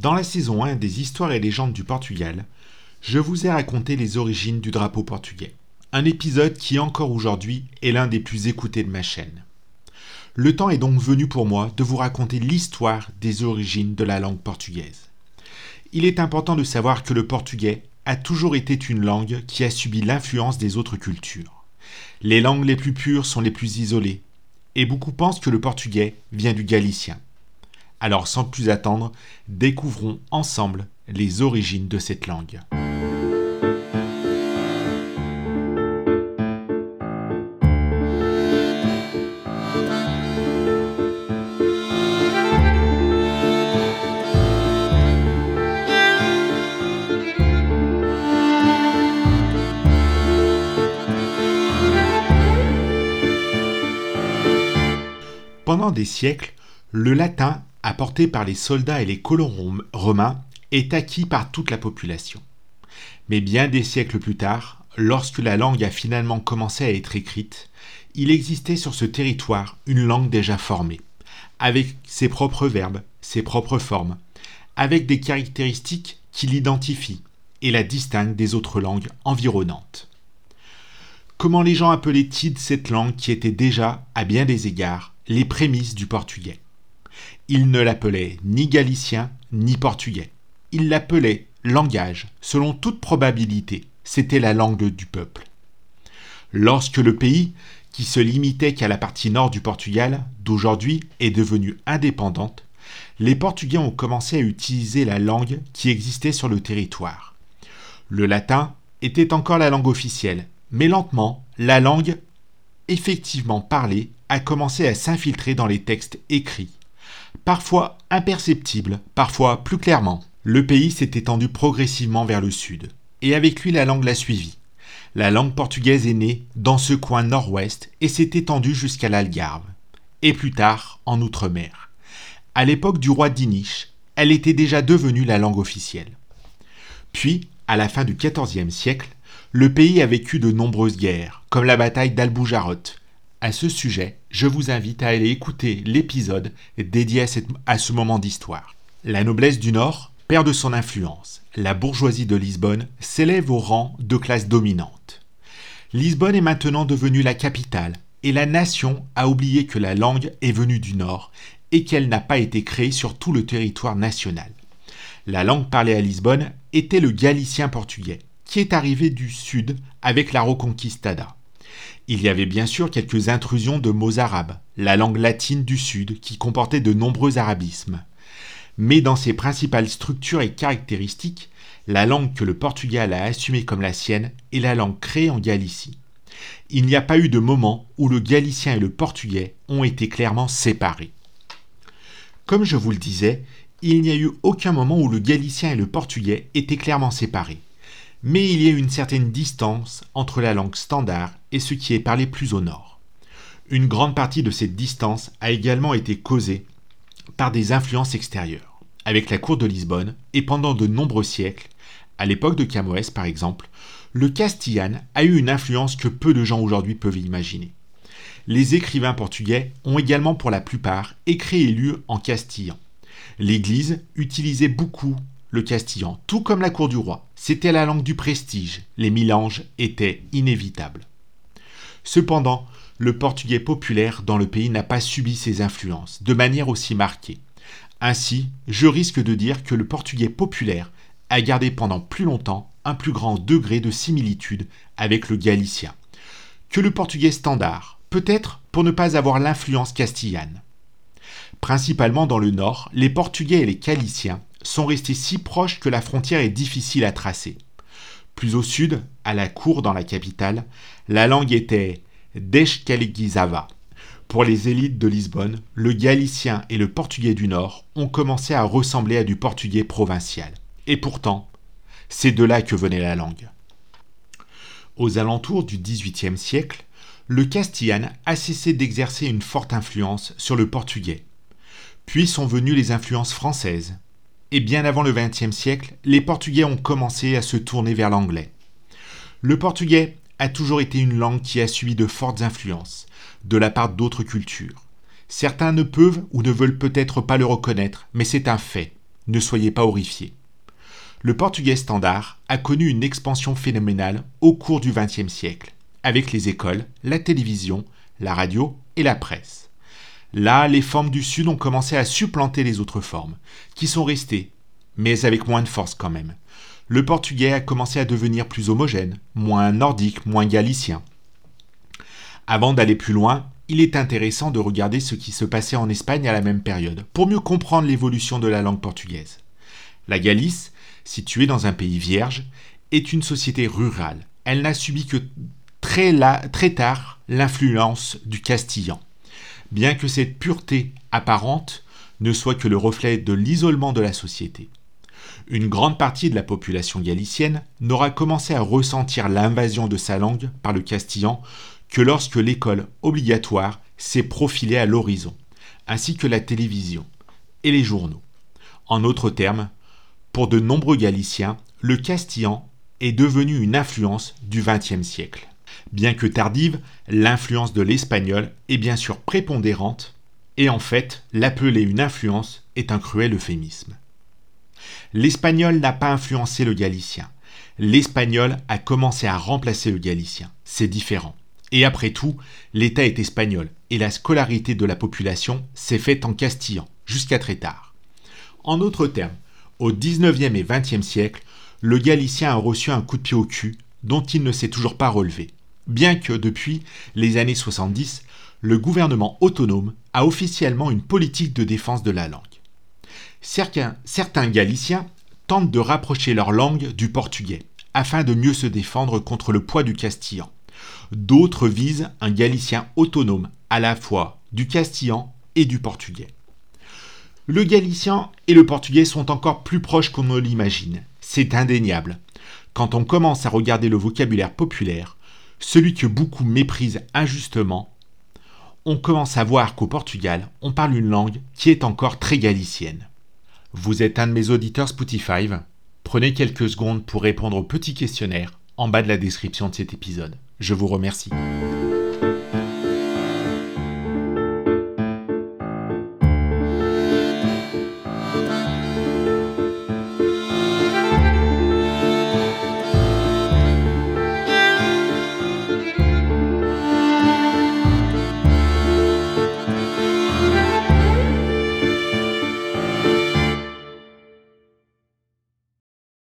Dans la saison 1 des Histoires et légendes du Portugal, je vous ai raconté les origines du drapeau portugais. Un épisode qui encore aujourd'hui est l'un des plus écoutés de ma chaîne. Le temps est donc venu pour moi de vous raconter l'histoire des origines de la langue portugaise. Il est important de savoir que le portugais a toujours été une langue qui a subi l'influence des autres cultures. Les langues les plus pures sont les plus isolées, et beaucoup pensent que le portugais vient du galicien. Alors sans plus attendre, découvrons ensemble les origines de cette langue. Pendant des siècles, le latin, apporté par les soldats et les colons romains, est acquis par toute la population. Mais bien des siècles plus tard, lorsque la langue a finalement commencé à être écrite, il existait sur ce territoire une langue déjà formée, avec ses propres verbes, ses propres formes, avec des caractéristiques qui l'identifient et la distinguent des autres langues environnantes. Comment les gens appelaient-ils cette langue qui était déjà, à bien des égards, les prémices du portugais? Il ne l'appelait ni galicien ni portugais. Il l'appelait langage, selon toute probabilité. C'était la langue du peuple. Lorsque le pays, qui se limitait qu'à la partie nord du Portugal, d'aujourd'hui est devenu indépendante, les Portugais ont commencé à utiliser la langue qui existait sur le territoire. Le latin était encore la langue officielle, mais lentement, la langue effectivement parlée a commencé à s'infiltrer dans les textes écrits. Parfois imperceptibles, parfois plus clairement. Le pays s'est étendu progressivement vers le sud, et avec lui la langue l'a suivi. La langue portugaise est née dans ce coin nord-ouest et s'est étendue jusqu'à l'Algarve, et plus tard en Outre-mer. À l'époque du roi Diniche, elle était déjà devenue la langue officielle. Puis, à la fin du XIVe siècle, le pays a vécu de nombreuses guerres, comme la bataille d'Alboujaroth, à ce sujet, je vous invite à aller écouter l'épisode dédié à, ce moment d'histoire. La noblesse du Nord perd de son influence. La bourgeoisie de Lisbonne s'élève au rang de classe dominante. Lisbonne est maintenant devenue la capitale et la nation a oublié que la langue est venue du Nord et qu'elle n'a pas été créée sur tout le territoire national. La langue parlée à Lisbonne était le galicien portugais, qui est arrivé du sud avec la Reconquistada. Il y avait bien sûr quelques intrusions de mots arabes, la langue latine du Sud qui comportait de nombreux arabismes. Mais dans ses principales structures et caractéristiques, la langue que le Portugal a assumée comme la sienne est la langue créée en Galicie. Il n'y a pas eu de moment où le galicien et le portugais ont été clairement séparés. Comme je vous le disais, il n'y a eu aucun moment où le galicien et le portugais étaient clairement séparés mais il y a une certaine distance entre la langue standard et ce qui est parlé plus au nord. Une grande partie de cette distance a également été causée par des influences extérieures. Avec la cour de Lisbonne, et pendant de nombreux siècles, à l'époque de Camões par exemple, le castillan a eu une influence que peu de gens aujourd'hui peuvent imaginer. Les écrivains portugais ont également pour la plupart écrit et lu en castillan. L'Église utilisait beaucoup le castillan, tout comme la cour du roi. C'était la langue du prestige, les mélanges étaient inévitables. Cependant, le portugais populaire dans le pays n'a pas subi ces influences de manière aussi marquée. Ainsi, je risque de dire que le portugais populaire a gardé pendant plus longtemps un plus grand degré de similitude avec le galicien que le portugais standard, peut-être pour ne pas avoir l'influence castillane. Principalement dans le nord, les Portugais et les Caliciens sont restés si proches que la frontière est difficile à tracer. Plus au sud, à la cour dans la capitale, la langue était Descaliguizava. Pour les élites de Lisbonne, le galicien et le portugais du Nord ont commencé à ressembler à du portugais provincial. Et pourtant, c'est de là que venait la langue. Aux alentours du XVIIIe siècle, le castillan a cessé d'exercer une forte influence sur le portugais. Puis sont venues les influences françaises, et bien avant le XXe siècle, les Portugais ont commencé à se tourner vers l'anglais. Le portugais a toujours été une langue qui a subi de fortes influences de la part d'autres cultures. Certains ne peuvent ou ne veulent peut-être pas le reconnaître, mais c'est un fait. ne soyez pas horrifiés. Le portugais standard a connu une expansion phénoménale au cours du XXe siècle, avec les écoles, la télévision, la radio et la presse. Là, les formes du Sud ont commencé à supplanter les autres formes, qui sont restées, mais avec moins de force quand même. Le portugais a commencé à devenir plus homogène, moins nordique, moins galicien. Avant d'aller plus loin, il est intéressant de regarder ce qui se passait en Espagne à la même période, pour mieux comprendre l'évolution de la langue portugaise. La Galice, située dans un pays vierge, est une société rurale. Elle n'a subi que très, tard l'influence du castillan. Bien que cette pureté apparente ne soit que le reflet de l'isolement de la société. Une grande partie de la population galicienne n'aura commencé à ressentir l'invasion de sa langue par le castillan que lorsque l'école obligatoire s'est profilée à l'horizon, ainsi que la télévision et les journaux. En d'autres termes, pour de nombreux Galiciens, le castillan est devenu une influence du XXe siècle. Bien que tardive, l'influence de l'espagnol est bien sûr prépondérante, et en fait, l'appeler une influence est un cruel euphémisme. L'espagnol n'a pas influencé le galicien. L'espagnol a commencé à remplacer le galicien. C'est différent. Et après tout, l'État est espagnol, et la scolarité de la population s'est faite en castillan, jusqu'à très tard. En d'autres termes, au XIXe et XXe siècle, le Galicien a reçu un coup de pied au cul dont il ne s'est toujours pas relevé. Bien que depuis les années 70, le gouvernement autonome a officiellement une politique de défense de la langue. Certains, Galiciens tentent de rapprocher leur langue du portugais afin de mieux se défendre contre le poids du castillan. D'autres visent un Galicien autonome à la fois du castillan et du portugais. Le galicien et le portugais sont encore plus proches qu'on ne l'imagine. C'est indéniable. Quand on commence à regarder le vocabulaire populaire, celui que beaucoup méprisent injustement, on commence à voir qu'au Portugal, on parle une langue qui est encore très galicienne. Vous êtes un de mes auditeurs Spotify Prenez quelques secondes pour répondre au petit questionnaire en bas de la description de cet épisode. Je vous remercie.